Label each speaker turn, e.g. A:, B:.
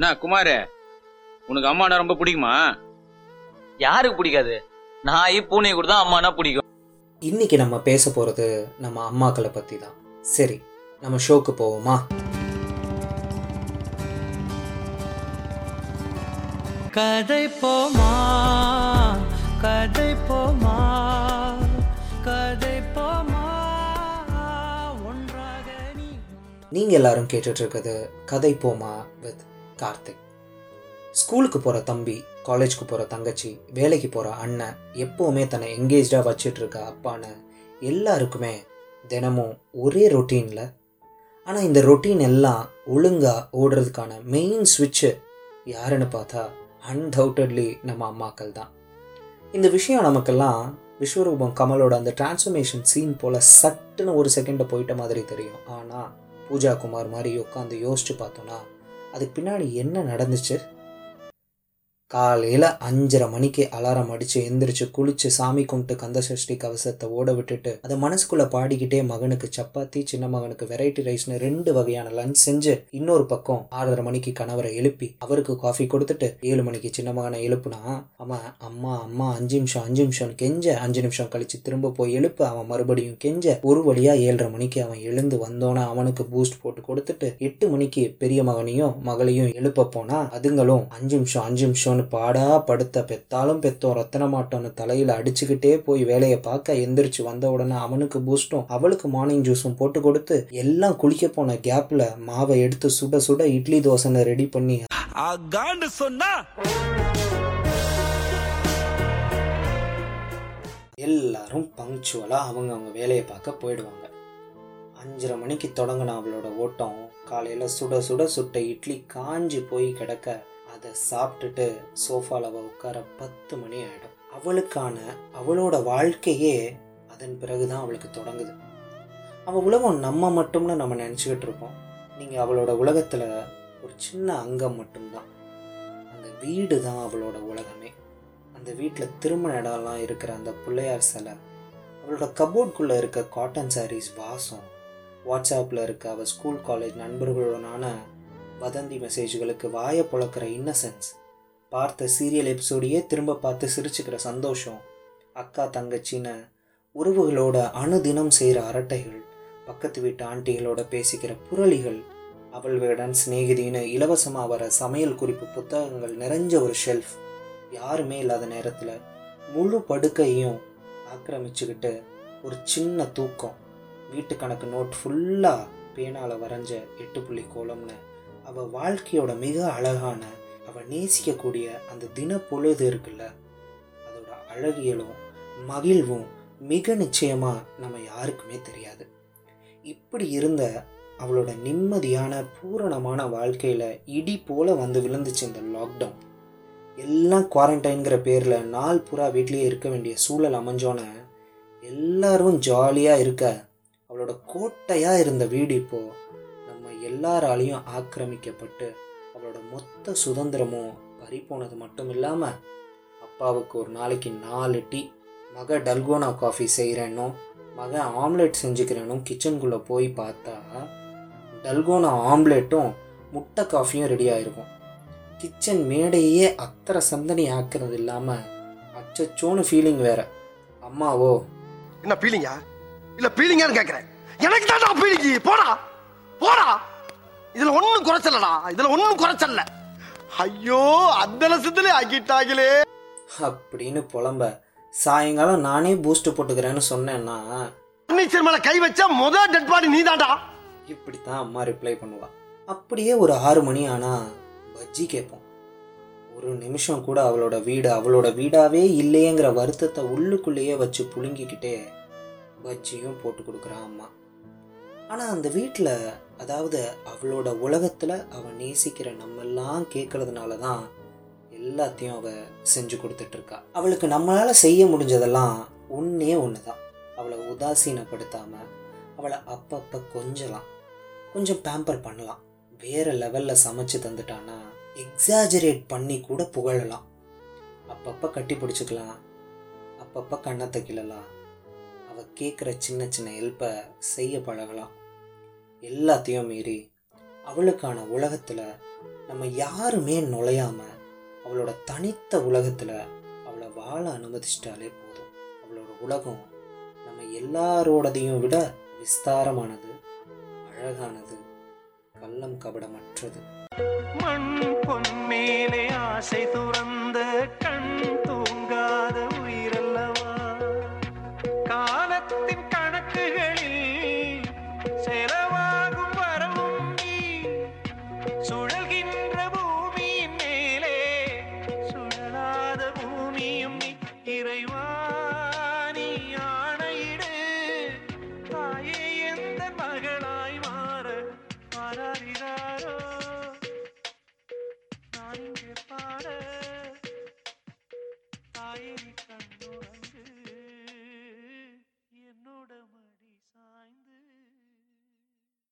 A: என்ன குமாரு உனக்கு அம்மானா ரொம்ப பிடிக்குமா?
B: யாருக்கு பிடிக்காது? நாய் பூனை கூட தான் அம்மானா பிடிக்கும்.
C: இன்னைக்கு நம்ம பேச போகிறது நம்ம அம்மாக்களை பற்றி தான் சரி நம்ம ஷோக்கு போவோமா?
D: கதை போமா கதை போமா கதை போமா ஒன்றாக நீ
C: நீங்கள் எல்லாரும் கேட்டுட்டு இருக்கிறது கதை போமா வித் கார்த்திக். ஸ்கூலுக்கு போகிற தம்பி காலேஜ்க்கு போகிற தங்கச்சி வேலைக்கு போகிற அண்ணன் எப்போவுமே தன்னை எங்கேஜாக வச்சுட்டு இருக்க அப்பான்னு எல்லாருக்குமே தினமும் ஒரே ரொட்டீனில் ஆனால் இந்த ரொட்டீன் எல்லாம் ஒழுங்காக ஓடுறதுக்கான மெயின் சுவிட்சு யாருன்னு பார்த்தா அன்டவுட்டட்லி நம்ம அம்மாக்கள் தான். இந்த விஷயம் நமக்கெல்லாம் விஸ்வரூபம் கமலோட அந்த டிரான்ஸ்ஃபர்மேஷன் சீன் போல் சட்டுன்னு ஒரு செகண்டை போயிட்ட மாதிரி தெரியும். ஆனால் பூஜா குமார் மாதிரி உட்காந்து யோசிச்சு பார்த்தோன்னா அதுக்கு பின்னாடி என்ன நடந்துச்சு? காலையில் அஞ்சரை மணிக்கு அலாரம் அடித்து எந்திரிச்சு குளிச்சு சாமி கும்பிட்டு கந்த சஷ்டி கவசத்தை ஓட விட்டுட்டு அதை மனசுக்குள்ளே பாடிக்கிட்டே மகனுக்கு சப்பாத்தி சின்ன மகனுக்கு வெரைட்டி ரைஸ்னு ரெண்டு வகையான லஞ்ச் செஞ்சு இன்னொரு பக்கம் ஆறரை மணிக்கு கணவரை எழுப்பி அவருக்கு காஃபி கொடுத்துட்டு ஏழு மணிக்கு சின்ன மகனை எழுப்புனா அவன் அம்மா அம்மா அஞ்சு நிமிஷம் அஞ்சு நிமிஷம் கெஞ்ச அஞ்சு நிமிஷம் கழிச்சு திரும்ப போய் எழுப்பு அவன் மறுபடியும் கெஞ்ச ஒரு வழியாக ஏழரை மணிக்கு அவன் எழுந்து வந்தோன்னே அவனுக்கு பூஸ்ட் போட்டு கொடுத்துட்டு எட்டு மணிக்கு பெரிய மகனையும் மகளையும் எழுப்ப போனால் அதுங்களும் அஞ்சு நிமிஷம் அஞ்சு நிமிஷம்னு பாடா படுத்த பெத்தாலும் பெத்தோம் ரத்தன மாட்டோம்னு தலையில அடிச்சுக்கிட்டே போய் வேலையை பார்க்க எந்திரிச்சு வந்த உடனே அவனுக்கு பூஸ்டும் அவளுக்கு மார்னிங் ஜூஸும் போட்டு கொடுத்து எல்லாம் குளிக்க போன கேப்ல மாவை எடுத்து சுட சுட இட்லி தோசைன்னு ரெடி பண்ணி
D: சொன்னா
C: எல்லாரும் பங்க்சுவலாக அவங்க அவங்க வேலையை பார்க்க போயிடுவாங்க. அஞ்சரை மணிக்கு தொடங்கின அவளோட ஓட்டம். காலையில் சுட சுட சுட்ட இட்லி காஞ்சி போய் கிடக்க அதை சாப்பிட்டுட்டு சோஃபாவில் அவள் உட்கார பத்து மணி ஆகிடும் அவளுக்கான அவளோட வாழ்க்கையே அதன் பிறகு தான் அவளுக்கு தொடங்குது. அவள் உலகம் நம்ம மட்டும்னு நம்ம நினச்சிக்கிட்டு இருக்கோம் நீங்கள் அவளோட உலகத்தில் ஒரு சின்ன அங்கம் மட்டும்தான். அந்த வீடு தான் அவளோட உலகமே. அந்த வீட்டில் திருமண இடம்லாம் இருக்கிற அந்த பிள்ளையார் சிலை அவளோட கபோர்ட்குள்ளே இருக்க காட்டன் சாரீஸ் வாசம் வாட்ஸ்அப்பில் இருக்க அவள் ஸ்கூல் காலேஜ் நண்பர்களுடனான வதந்தி மெசேஜ்களுக்கு வாயை புழக்கிற இன்னசென்ஸ் பார்த்த சீரியல் எபிசோடையே திரும்ப பார்த்து சிரிச்சுக்கிற சந்தோஷம். அக்கா தங்கச்சின்னு உறவுகளோட அணுதினம் செய்கிற அரட்டைகள் பக்கத்து வீட்டு ஆண்டிகளோட பேசிக்கிற புரளிகள் அவள்களுடன் சிநேகிதின்னு இலவசமாக வர சமையல் குறிப்பு புத்தகங்கள் நிறைஞ்ச ஒரு ஷெல்ஃப் யாருமே இல்லாத நேரத்தில் முழு படுக்கையும் ஆக்கிரமிச்சுக்கிட்டு ஒரு சின்ன தூக்கம். வீட்டு கணக்கு நோட் ஃபுல்லாக பேனால வரைஞ்ச எட்டு புள்ளி கோலம்னு அவள் வாழ்க்கையோட மிக அழகான அவள் நேசிக்கக்கூடிய அந்த தின பொழுது இருக்குல்ல? அதோட அழகியலும் மகிழ்வும் மிக நிச்சயமாக நம்ம யாருக்குமே தெரியாது. இப்படி இருந்த அவளோட நிம்மதியான பூரணமான வாழ்க்கையில் இடி போல வந்து விழுந்துச்சு இந்த லாக்டவுன் எல்லாம் குவாரண்டைன்கிற பேரில் நாள் பூரா வீட்லேயே இருக்க வேண்டிய சூழல் அமைஞ்சோன்னே எல்லாரும் ஜாலியாக இருக்க அவளோட கோட்டையாக இருந்த வீடு இப்போது எல்லாராலையும் ஆக்கிரமிக்கப்பட்டு அவளோட மொத்த சுதந்திரமும் பறிப்போனது மட்டும் இல்லாமல் அப்பாவுக்கு ஒரு நாளைக்கு நாலு டீ மக டல்கோனா காஃபி செய்கிறேனோ மக ஆம்லெட் செஞ்சுக்கிறேனும் கிச்சனுக்குள்ளே போய் பார்த்தா டல்கோனா ஆம்லெட்டும் முட்டை காஃபியும் ரெடி ஆகிருக்கும் கிச்சன் மேடையே அத்தனை சந்தனி ஆக்குறது இல்லாமல் அச்சச்சோன்னு ஃபீலிங் வேற. அம்மாவோ
E: என்ன பீலிங்கா இல்லை ஃபீலிங்கான்னு கேட்குறேன் எனக்கு தான் ஃபீலிங் போடா போடா. இதுல ஒண்ணும் குறைச்சலடா. இதுல ஒண்ணும் குறைச்சல்ல. ஐயோ அந்த லட்சத்துல ஆக்கிட்டாங்களே.
C: அப்படின்னு புலம்ப. சாயங்காலம் நானே பூஸ்ட் போட்டுக்கிறேன்னு சொன்னேன்னா
E: பர்னிச்சர் மேல கை வச்சா முத டெட் பாடி நீதான்டா.
C: இப்படித்தான் அம்மா ரிப்ளை பண்ணுவா. அப்படியே ஒரு ஆறு மணி ஆனா பஜ்ஜி கேட்போம். ஒரு நிமிஷம் கூட அவளோட வீடு அவளோட வீடாவே இல்லையேங்கிற வருத்தத்தை உள்ளுக்குள்ளேயே வச்சு புழுங்கிக்கிட்டே பஜ்ஜியும் போட்டு கொடுக்குறா அம்மா. ஆனால் அந்த வீட்டில் அதாவது அவளோட உலகத்தில் அவள் நேசிக்கிற நம்மெல்லாம் கேட்கறதுனால தான் எல்லாத்தையும் அவள் செஞ்சு கொடுத்துட்ருக்கா. அவளுக்கு நம்மளால் செய்ய முடிஞ்சதெல்லாம் ஒன்றே ஒன்று தான் அவளை உதாசீனப்படுத்தாமல் அவளை அப்பப்போ கொஞ்சலாம் கொஞ்சம் பேம்பர் பண்ணலாம். வேறு லெவலில் சமைச்சு தந்துட்டானா எக்ஸாஜரேட் பண்ணி கூட புகழலாம். அப்பப்போ கட்டி பிடிச்சிக்கலாம் அப்பப்போ கண்ணத்தை கிழலாம் அவள் கேட்குற சின்ன சின்ன ஹெல்ப்பை செய்ய பழகலாம். எல்லாத்தையும் மீறி அவளுக்கான உலகத்தில் நம்ம யாருமே நுழையாமல் அவளோட தனித்த உலகத்தில் அவளை வாழ அனுமதிச்சிட்டாலே போதும். அவளோட உலகம் நம்ம எல்லாரோடதையும் விட விஸ்தாரமானது அழகானது கள்ளம் கபடமற்றது.
F: மண் பொன்மேலே ஆசை துறந்த கண் தூங்காத உயிரல்லவா? காலத்தின் கணக்குகளில் சேர இறைவா நீ ஆணையிடு. தாயே எந்த மகளாய் மாற மாறாரிதாரோ நான் பாட தாயே